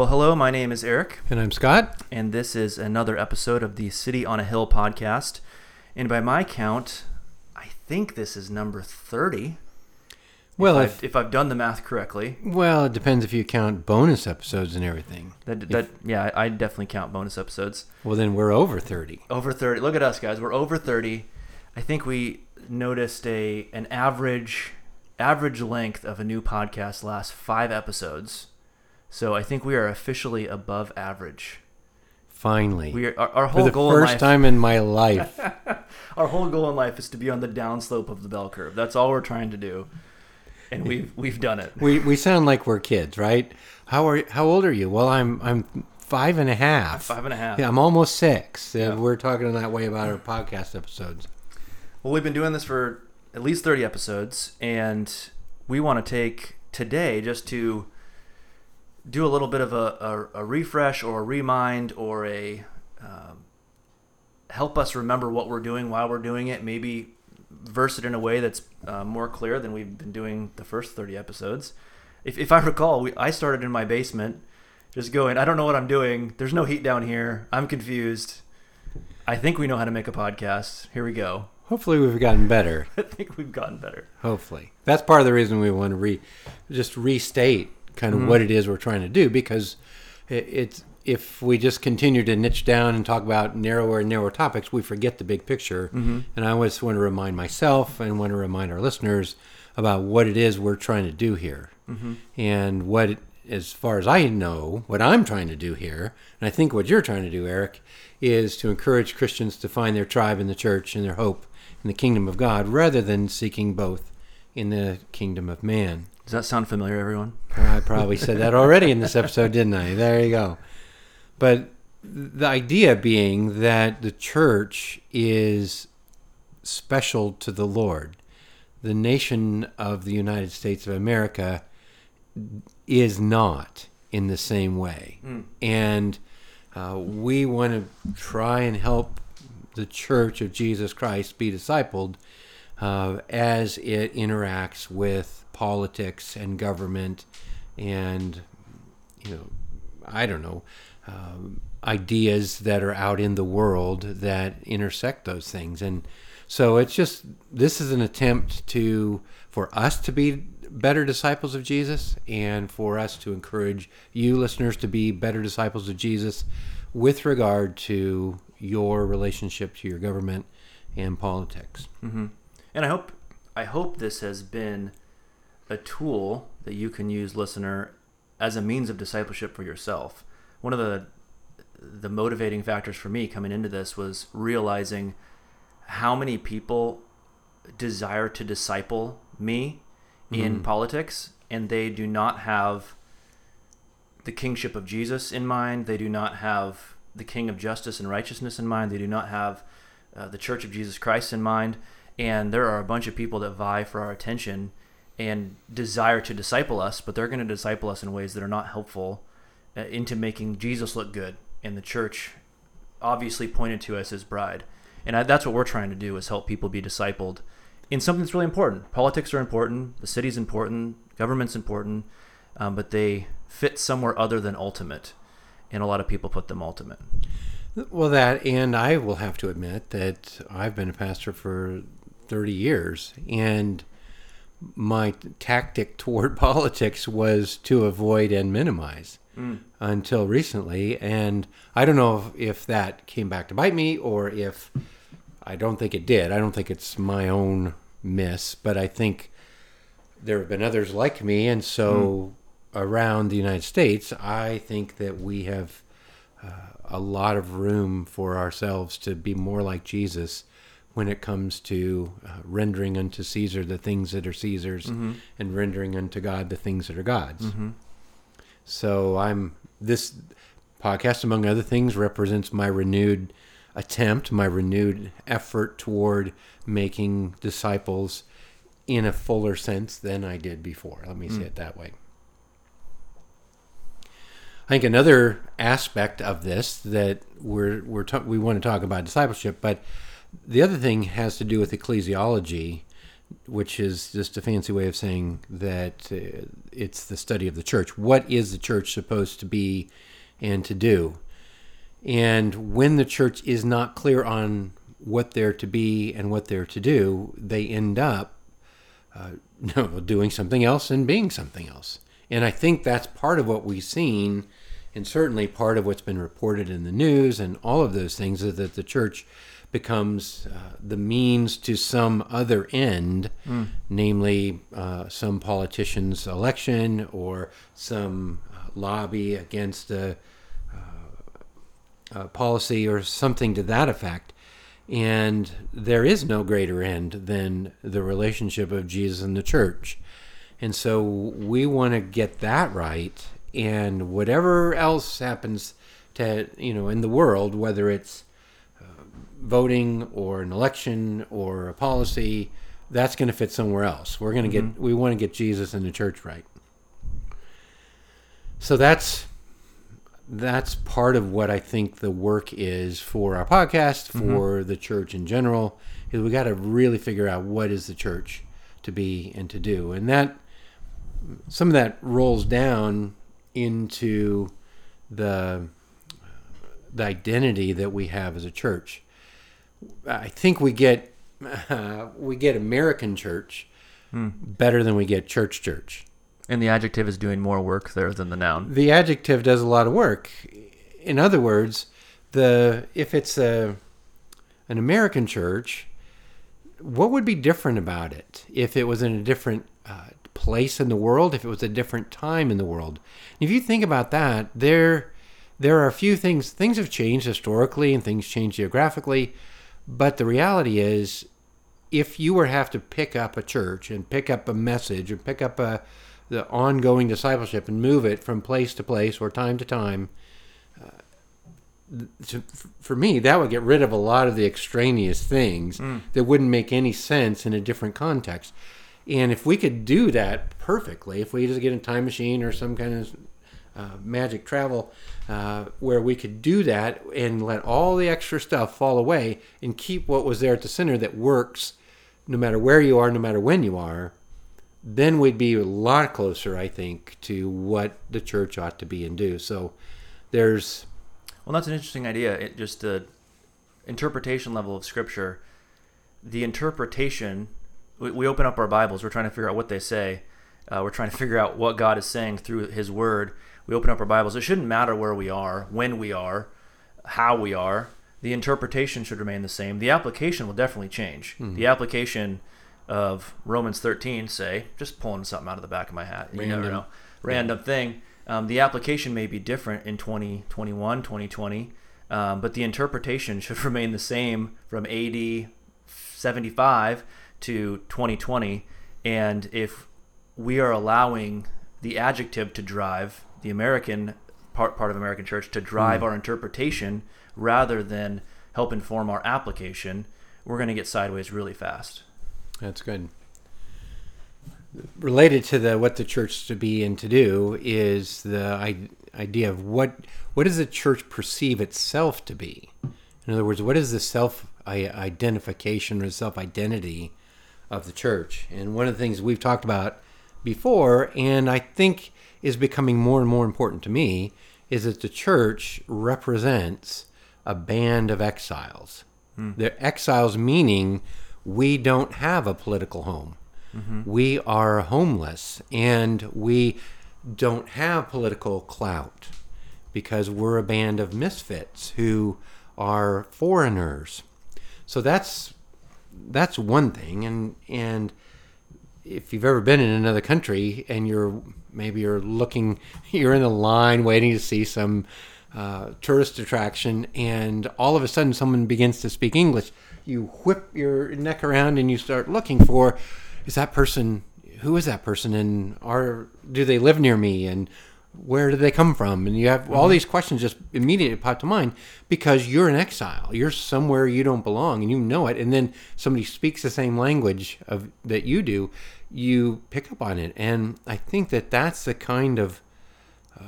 Well, hello, my name is Aeric, And I'm Scott. and this is another episode of the City on a Hill podcast. And by my count, I think this is number 30. Well, if, if, I've, if I've done the math correctly. well, it depends if you count bonus episodes and everything. That, that yeah, I, I definitely count bonus episodes. Well, then we're over 30. Over 30. Look at us, guys. We're over 30. I think we noticed a an average average length of a new podcast lasts 5 episodes. So I think we are officially above average. Finally. We are, our, our For whole the goal in first life time in my life. Our whole goal in life is to be on the downslope of the bell curve. That's all we're trying to do, and we've we've done it. we we sound like we're kids, right? How are how old are you? Well, I'm I'm five and a half. Five and a half. Yeah, I'm almost six. Uh, Yeah. We're talking in that way about our podcast episodes. Well, we've been doing this for at least thirty episodes, and we want to take today just to do a little bit of a, a, a refresh or a remind or a um, help us remember what we're doing while we're doing it. Maybe verse it in a way that's uh, more clear than we've been doing the first 30 episodes. If, if I recall, we, I started in my basement just going, I don't know what I'm doing. There's no heat down here. I'm confused. I think we know how to make a podcast. Here we go. Hopefully, we've gotten better. I think we've gotten better. Hopefully, that's part of the reason we want to re just restate kind of Mhm. what it is we're trying to do because it, it's if we just continue to niche down and talk about narrower and narrower topics, we forget the big picture. Mhm. And I always want to remind myself and want to remind our listeners about what it is we're trying to do here. Mm-hmm. and what as far as i know what i'm trying to do here and i think what you're trying to do aeric is to encourage christians to find their tribe in the church and their hope in the kingdom of god rather than seeking both in the kingdom of man Does that sound familiar, everyone? i probably said that already in this episode didn't i there you go but the idea being that the church is special to the lord the nation of the united states of america is not in the same way. Mm. And uh, we want to try and help the church of Jesus Christ be discipled uh, as it interacts with politics and government and, you know, I don't know, um, ideas that are out in the world that intersect those things. And so it's just, this is an attempt to, for us to be better disciples of Jesus and for us to encourage you listeners to be better disciples of Jesus with regard to your relationship to your government and politics. Mm-hmm. And I hope I hope this has been a tool that you can use, listener, as a means of discipleship for yourself. One of the the motivating factors for me coming into this was realizing how many people desire to disciple me in Mhm. politics and they do not have the kingship of Jesus in mind. They do not have the king of justice and righteousness in mind. They do not have uh, the church of Jesus Christ in mind. And there are a bunch of people that vie for our attention and desire to disciple us, but they're going to disciple us in ways that are not helpful uh, into making Jesus look good and the church obviously pointed to us as his bride. And I, that's what we're trying to do is help people be discipled in something that's really important. Politics are important, the city's important, government's important, um, but they fit somewhere other than ultimate. And a lot of people put them ultimate. Well, that, and I will have to admit that I've been a pastor for 30 years, and my tactic toward politics was to avoid and minimize Mm. until recently. And I don't know if, if that came back to bite me or if I don't think it did. I don't think it's my own miss, but I think there have been others like me. And so around the United States, I think that we have uh, a lot of room for ourselves to be more like Jesus when it comes to uh, rendering unto Caesar the things that are Caesar's Mm-hmm. and rendering unto God the things that are God's. Mm-hmm. So I'm this podcast, among other things, represents my renewed attempt, my renewed effort toward making disciples in a fuller sense than I did before. Let me say it that way. I think another aspect of this that we're we're ta- we want to talk about discipleship, but the other thing has to do with ecclesiology, which is just a fancy way of saying that uh, it's the study of the church. What is the church supposed to be and to do? And when the church is not clear on what they're to be and what they're to do, they end up uh, doing something else and being something else. And I think that's part of what we've seen, and certainly part of what's been reported in the news and all of those things is that the church becomes uh, the means to some other end, namely uh, some politician's election or some uh, lobby against a, a policy or something to that effect. And there is no greater end than the relationship of Jesus and the church. And so we want to get that right. And whatever else happens to, you know, in the world, whether it's uh, voting or an election or a policy, that's going to fit somewhere else. We're going to get, mm-hmm. we want to get Jesus and the church right. So that's that's part of what I think the work is for our podcast, mm-hmm. for the church in general, is we got to really figure out what is the church to be and to do, and that some of that rolls down into the the identity that we have as a church. I think we get uh, we get American church better than we get church church. And the adjective is doing more work there than the noun. the adjective does a lot of work. In other words, the if it's a an American church, what would be different about it if it was in a different uh, place in the world, if it was a different time in the world? If you think about that, there there are a few things. Things have changed historically, and things change geographically. But the reality is, if you were to have to pick up a church and pick up a message and pick up a the ongoing discipleship and move it from place to place or time to time, uh, to, for me, that would get rid of a lot of the extraneous things that wouldn't make any sense in a different context. And if we could do that perfectly, if we just get a time machine or some kind of uh, magic travel uh, where we could do that and let all the extra stuff fall away and keep what was there at the center that works no matter where you are, no matter when you are, then we'd be a lot closer, I think, to what the church ought to be and do. So there's Well, that's an interesting idea. It just the interpretation level of Scripture. The interpretation. We, we open up our Bibles. We're trying to figure out what they say. Uh, we're trying to figure out what God is saying through His Word. We open up our Bibles. It shouldn't matter where we are, when we are, how we are. The interpretation should remain the same. The application will definitely change. The application of Romans 13, say, just pulling something out of the back of my hat. You never Random. know. Random thing. Um, the application may be different in 2021, 2020, um, but the interpretation should remain the same from AD 75 to 2020. And if we are allowing the adjective to drive the American part, part of American church to drive hmm. our interpretation rather than help inform our application, we're going to get sideways really fast. That's good. Related to the what the church to be and to do is the I- idea of what what does the church perceive itself to be? In other words, what is the self identification or self identity of the church? And one of the things we've talked about before, and I think is becoming more and more important to me, is that the church represents a band of exiles. Hmm. They're exiles meaning we don't have a political home. Mm-hmm. We are homeless and we don't have political clout because we're a band of misfits who are foreigners. So that's that's one thing and and if you've ever been in another country and you're maybe you're looking you're in a line waiting to see some uh, tourist attraction and all of a sudden someone begins to speak english you whip your neck around and you start looking for is that person who is that person and are do they live near me? And where do they come from? And you have all these questions just immediately pop to mind because you're in exile. You're somewhere you don't belong, and you know it. And then somebody speaks the same language of that you do, you pick up on it. And I think that that's the kind of uh,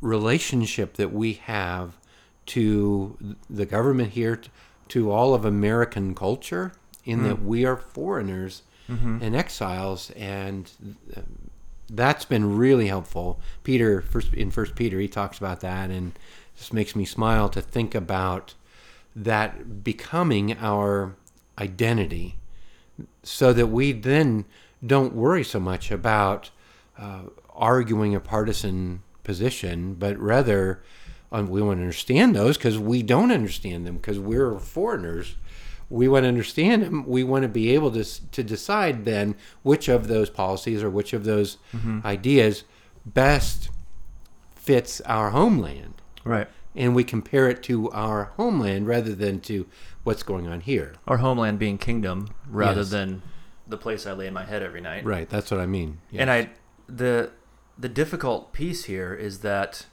relationship that we have to the government here, to all of American culture, in that we are foreigners and exiles, and uh, that's been really helpful. Peter, first in First Peter, he talks about that, and just makes me smile to think about that becoming our identity, so that we then don't worry so much about uh, arguing a partisan position, but rather um, we want to understand those because we don't understand them because we're foreigners. We want to understand them. We want to be able to to decide then which of those policies or which of those mm-hmm. ideas best fits our homeland, Right. and we compare it to our homeland rather than to what's going on here. Our homeland being kingdom rather Yes. than the place I lay in my head every night. Right. That's what I mean. And I the the difficult piece here is that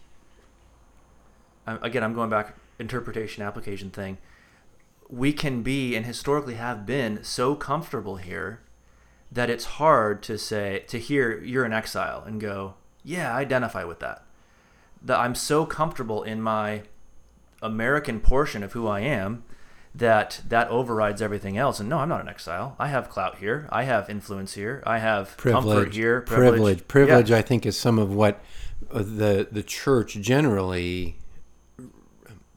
again I'm going back interpretation application thing. We can be and historically have been so comfortable here that it's hard to say to hear you're in exile and go, "Yeah, I identify with that." That I'm so comfortable in my American portion of who I am that that overrides everything else. And no, I'm not an exile. I have clout here. I have influence here. I have comfort privilege here. privilege privilege, Yeah. i think is some of what uh, the the church generally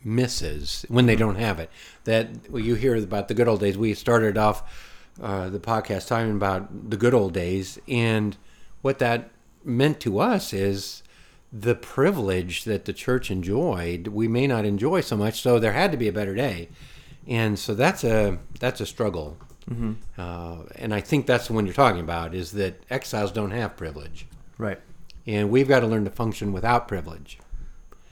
misses when they don't have it. That well, you hear about the good old days. We started off uh, the podcast talking about the good old days and what that meant to us is the privilege that the church enjoyed. We may not enjoy so much so there had to be a better day. And so that's a that's a struggle. Uh, and I think that's the one you're talking about is that exiles don't have privilege, Right. and we've got to learn to function without privilege.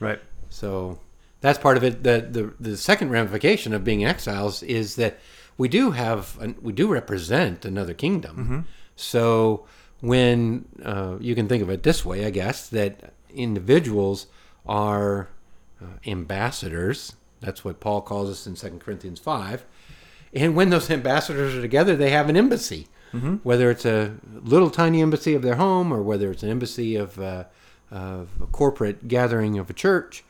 Right. So that's part of it. The the, the second ramification of being exiles is that we do have an, we do represent another kingdom. So when uh, you can think of it this way, I guess that individuals are uh, ambassadors. That's what Paul calls us in 2 Corinthians 5. And when those ambassadors are together, they have an embassy, whether it's a little tiny embassy of their home or whether it's an embassy of, uh, of a corporate gathering of a church.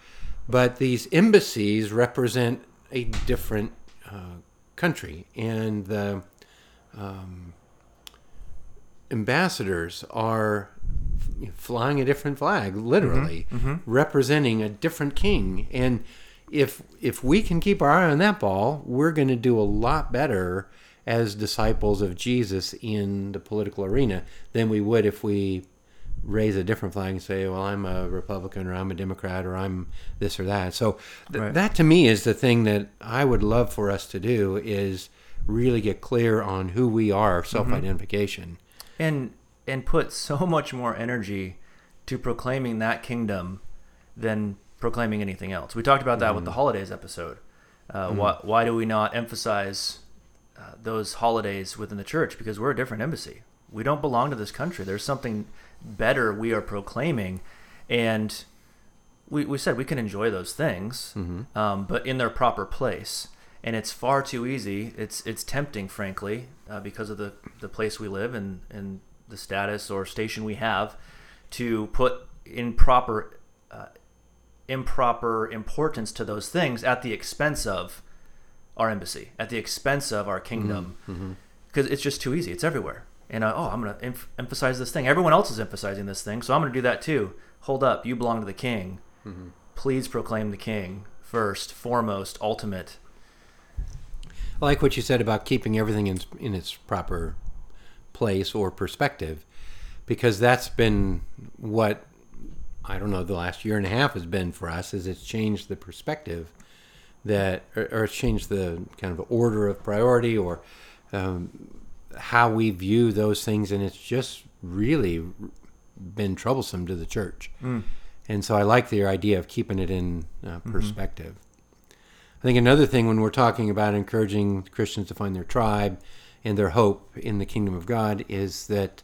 But these embassies represent a different uh, country, and the um, ambassadors are flying a different flag, literally representing a different king. And if if we can keep our eye on that ball, we're going to do a lot better as disciples of Jesus in the political arena than we would if we raise a different flag and say, "Well, I'm a Republican or I'm a Democrat or I'm this or that." So th- Right. that to me is the thing that I would love for us to do is really get clear on who we are, self-identification. And and put so much more energy to proclaiming that kingdom than proclaiming anything else. We talked about that with the holidays episode. Uh, why, why do we not emphasize uh, those holidays within the church? Because we're a different embassy. We don't belong to this country. There's something better we are proclaiming, and we, we said we can enjoy those things, um, but in their proper place. And it's far too easy. It's it's tempting, frankly, uh, because of the, the place we live and, and the status or station we have, to put improper uh, improper importance to those things at the expense of our embassy, at the expense of our kingdom, because it's just too easy. It's everywhere. And uh, oh, I'm going to em- emphasize this thing. Everyone else is emphasizing this thing, so I'm going to do that too. Hold up, you belong to the king. Please proclaim the king first, foremost, ultimate. I like what you said about keeping everything in, in its proper place or perspective, because that's been what I don't know the last year and a half has been for us. Is it's changed the perspective that, or, or it's changed the kind of order of priority or um, how we view those things, and it's just really been troublesome to the church. And so I like the idea of keeping it in uh, perspective. I think another thing when we're talking about encouraging Christians to find their tribe and their hope in the kingdom of God is that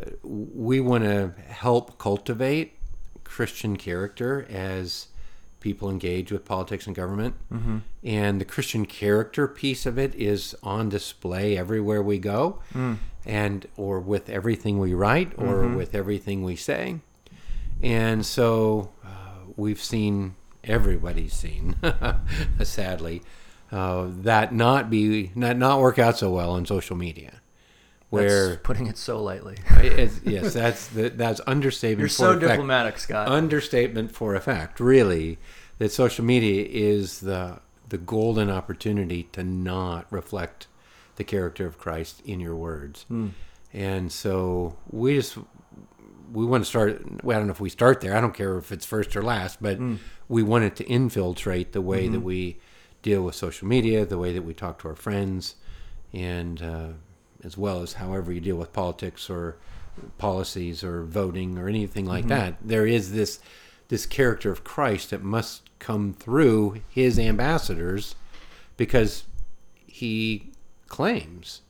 uh, we want to help cultivate Christian character as people engage with politics and government. Mm-hmm. And the Christian character piece of it is on display everywhere we go, mm. and or with everything we write, or mm-hmm. with everything we say. And so uh, we've seen everybody's seen, sadly, uh, that not be not not work out so well on social media. Where that's putting it so lightly. yes, that's the, that's understatement. You're so diplomatic, Scott. Understatement for a fact, really, that social media is the the golden opportunity to not reflect the character of Christ in your words. Mm. And so we just we want to start. Well, I don't know if we start there. I don't care if it's first or last, but mm. we want it to infiltrate the way mm-hmm. that we deal with social media, the way that we talk to our friends, and uh, as well as however you deal with politics or policies or voting or anything like mm-hmm. that. There is this this character of Christ that must come through his ambassadors because he claims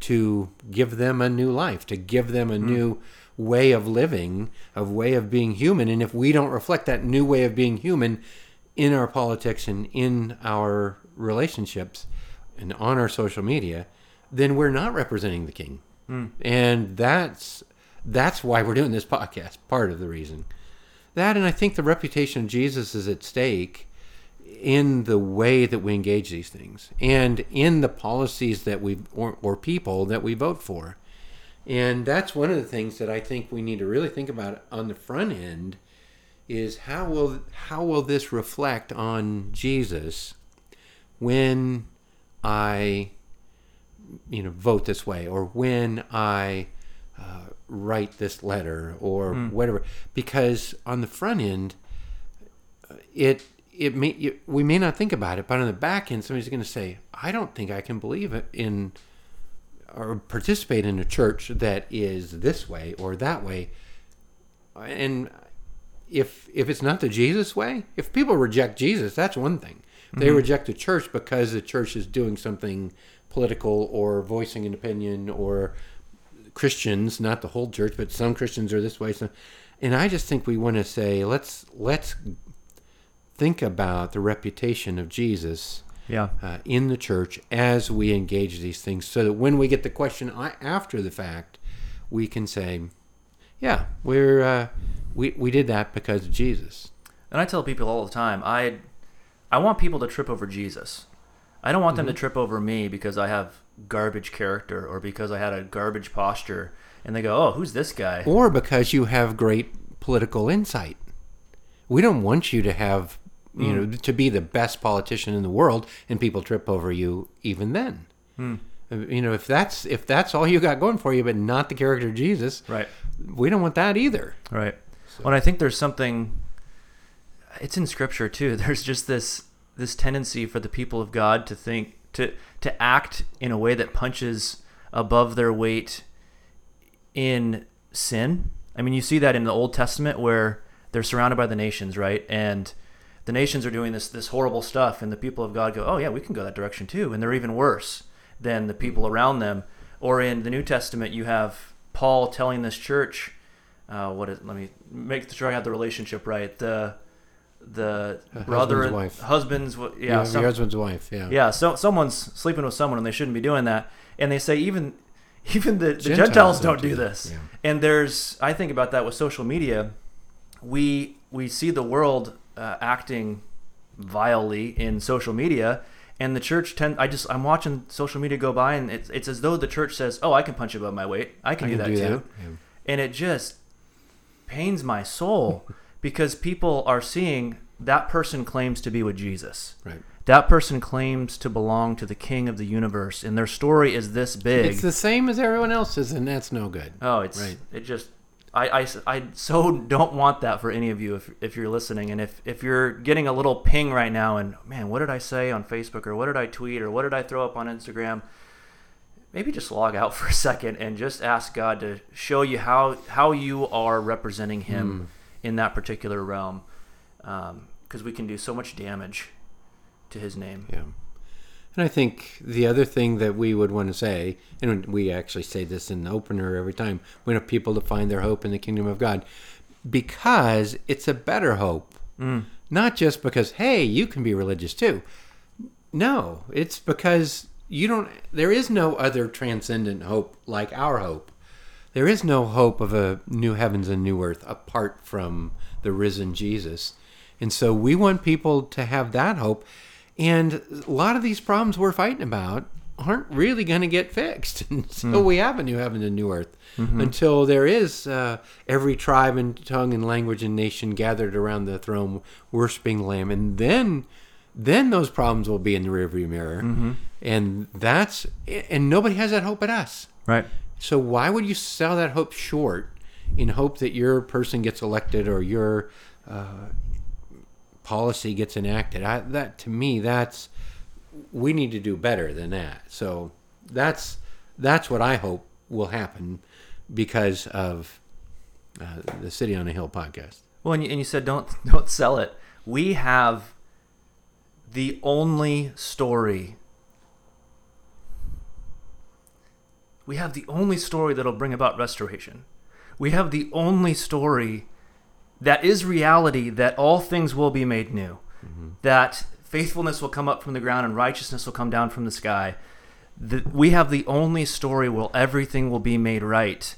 to give them a new life, to give them a mm. new way of living, of way of being human. And if we don't reflect that new way of being human in our politics and in our relationships and on our social media, then we're not representing the king. Mm. And that's that's why we're doing this podcast, part of the reason. That and I think the reputation of Jesus is at stake in the way that we engage these things and in the policies that we or, or people that we vote for. And that's one of the things that I think we need to really think about on the front end is how will how will this reflect on Jesus when I you know vote this way or when I uh, write this letter or mm. whatever because on the front end uh, it it may it, we may not think about it but on the back end somebody's going to say I don't think I can believe it in or participate in a church that is this way or that way and if if it's not the Jesus way if people reject Jesus that's one thing they mm-hmm. reject the church because the church is doing something political or voicing an opinion or Christians not the whole church but some Christians are this way so and I just think we want to say let's let's think about the reputation of Jesus yeah. uh, in the church as we engage these things so that when we get the question after the fact, we can say, yeah, we're, uh, we, we did that because of Jesus. And I tell people all the time, I, I want people to trip over Jesus. I don't want them mm-hmm. to trip over me because I have garbage character or because I had a garbage posture and they go, "Oh, who's this guy?" Or because you have great political insight. We don't want you to have you mm. know, to be the best politician in the world, and people trip over you even then. Mm. You know, if that's if that's all you got going for you, but not the character of Jesus, right? We don't want that either, right? So. Well, I think there's something. It's in Scripture too. There's just this this tendency for the people of God to think to to act in a way that punches above their weight in sin. I mean, you see that in the Old Testament where they're surrounded by the nations, right? And the nations are doing this this horrible stuff, and the people of God go, "Oh yeah, we can go that direction too," and they're even worse than the people around them. Or in the New Testament, you have Paul telling this church, uh, "What is? Let me make sure I have the relationship right." The the uh, brother husband's wife. husband's yeah, yeah some, your husband's wife yeah yeah so someone's sleeping with someone and they shouldn't be doing that and they say even even the, the gentiles, gentiles don't, do, do this yeah. and there's i think about that with social media we we see the world uh, acting vilely in social media and the church tend i just i'm watching social media go by and it's, it's as though the church says oh i can punch above my weight i can, I do, can that do too that. Yeah. and it just pains my soul because people are seeing that person claims to be with jesus right that person claims to belong to the king of the universe and their story is this big it's the same as everyone else's and that's no good oh it's right. it just I, I, I so don't want that for any of you if, if you're listening. And if, if you're getting a little ping right now and, man, what did I say on Facebook or what did I tweet or what did I throw up on Instagram? Maybe just log out for a second and just ask God to show you how, how you are representing Him mm. In that particular realm. Because um, we can do so much damage to His name. Yeah. And I think the other thing that we would want to say, and we actually say this in the opener every time, we want people to find their hope in the kingdom of God. because it's a better hope. Not just because, hey, you can be religious too. No, it's because you don't, there is no other transcendent hope like our hope. There is no hope of a new heavens and new earth apart from the risen Jesus. And so we want people to have that hope. And a lot of these problems we're fighting about aren't really going to get fixed until hmm. we have a new heaven and new earth. Mm-hmm. Until there is uh, every tribe and tongue and language and nation gathered around the throne worshiping the Lamb. And then then those problems will be in the rearview mirror. Mm-hmm. And that's and nobody has that hope but us. Right. So why would you sell that hope short in hope that your person gets elected or your uh, policy gets enacted? I, that to me, that's we need to do better than that. So that's that's what I hope will happen because of uh, the City on a Hill podcast. Well, and you, and you said don't don't sell it. We have the only story. We have the only story that'll bring about restoration. We have the only story that is reality that all things will be made new. Mm-hmm. That faithfulness will come up from the ground and righteousness will come down from the sky. The, we have the only story where everything will be made right.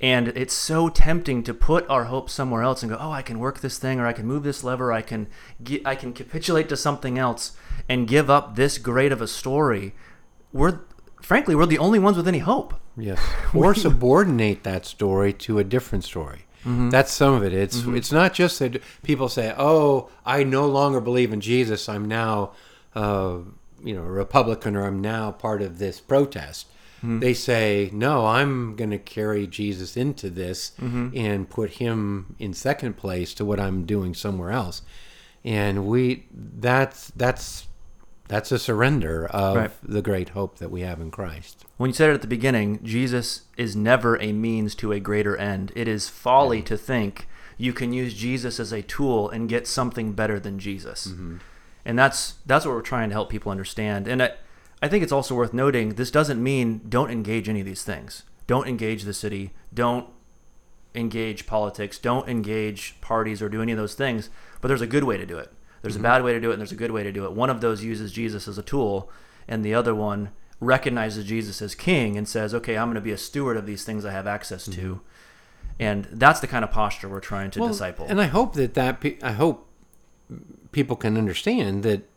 And it's so tempting to put our hope somewhere else and go, "Oh, I can work this thing, or I can move this lever, or I can get, I can capitulate to something else and give up this great of a story." We're frankly, we're the only ones with any hope. Yes. Or subordinate that story to a different story. Mm-hmm. That's some of it. It's mm-hmm. it's not just that people say, "Oh, I no longer believe in Jesus. I'm now, uh, you know, a Republican, or I'm now part of this protest." Mm-hmm. They say, "No, I'm going to carry Jesus into this and put him in second place to what I'm doing somewhere else." And we that's that's that's a surrender of Right. the great hope that we have in Christ. When you said it at the beginning, Jesus is never a means to a greater end. It is folly to think you can use Jesus as a tool and get something better than Jesus. Mm-hmm. And that's that's what we're trying to help people understand. And I, I think it's also worth noting this doesn't mean don't engage any of these things. Don't engage the city. Don't engage politics. Don't engage parties or do any of those things. But there's a good way to do it. There's a mm-hmm. bad way to do it, and there's a good way to do it. One of those uses Jesus as a tool, and the other one recognizes Jesus as king and says, "Okay, I'm going to be a steward of these things I have access to." Mm-hmm. And that's the kind of posture we're trying to Well, disciple. And I hope that that pe- I hope people can understand that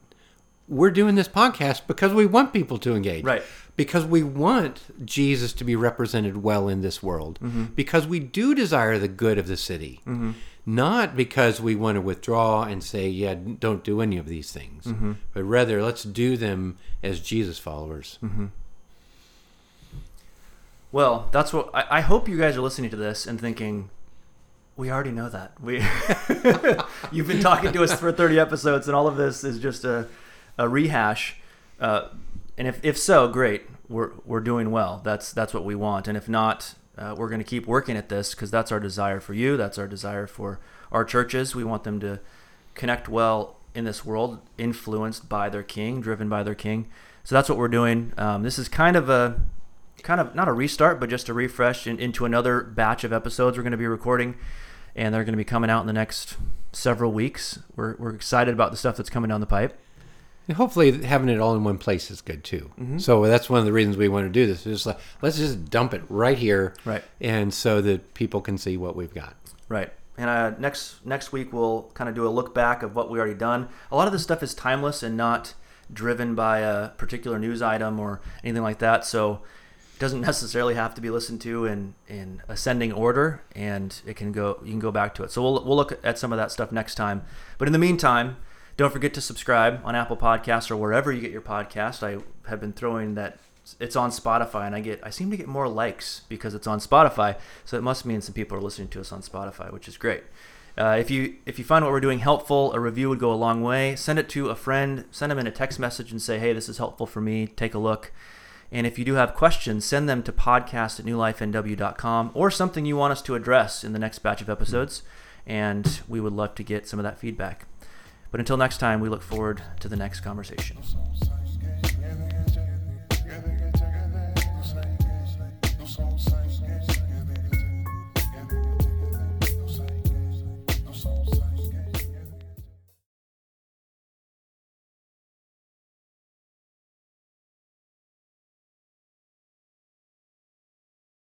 we're doing this podcast because we want people to engage. Right. Because we want Jesus to be represented well in this world. Mm-hmm. Because we do desire the good of the city. Mm-hmm. Not because we want to withdraw and say, yeah, don't do any of these things. Mm-hmm. But rather, let's do them as Jesus followers. Mm-hmm. Well, that's what I, I hope you guys are listening to this and thinking, we already know that. We you've been talking to us for 30 episodes, and all of this is just a, a rehash. Uh, and if, if so, great. We're, we're doing well. That's that's what we want. And if not, uh, we're going to keep working at this because that's our desire for you. That's our desire for our churches. We want them to connect well in this world, influenced by their king, driven by their king. So that's what we're doing. Um, this is kind of a kind of not a restart, but just a refresh in, into another batch of episodes we're going to be recording, and they're going to be coming out in the next several weeks. We're, we're excited about the stuff that's coming down the pipe. And hopefully, having it all in one place is good too. Mm-hmm. So that's one of the reasons we want to do this. Is like let's just dump it right here, Right. And so that people can see what we've got. Right. And uh, next next week we'll kind of do a look back of what we already done. A lot of this stuff is timeless and not driven by a particular news item or anything like that. So it doesn't necessarily have to be listened to in, in ascending order, and it can go you can go back to it. So we'll we'll look at some of that stuff next time. But in the meantime, don't forget to subscribe on Apple Podcasts or wherever you get your podcast. I have been throwing that it's on Spotify, and I get I seem to get more likes because it's on Spotify. So it must mean some people are listening to us on Spotify, which is great. Uh, if you if you find what we're doing helpful, a review would go a long way. Send it to a friend. Send them in a text message and say, "Hey, this is helpful for me. Take a look." And if you do have questions, send them to podcast at newlifenw.com or something you want us to address in the next batch of episodes. And we would love to get some of that feedback. But until next time, we look forward to the next conversation.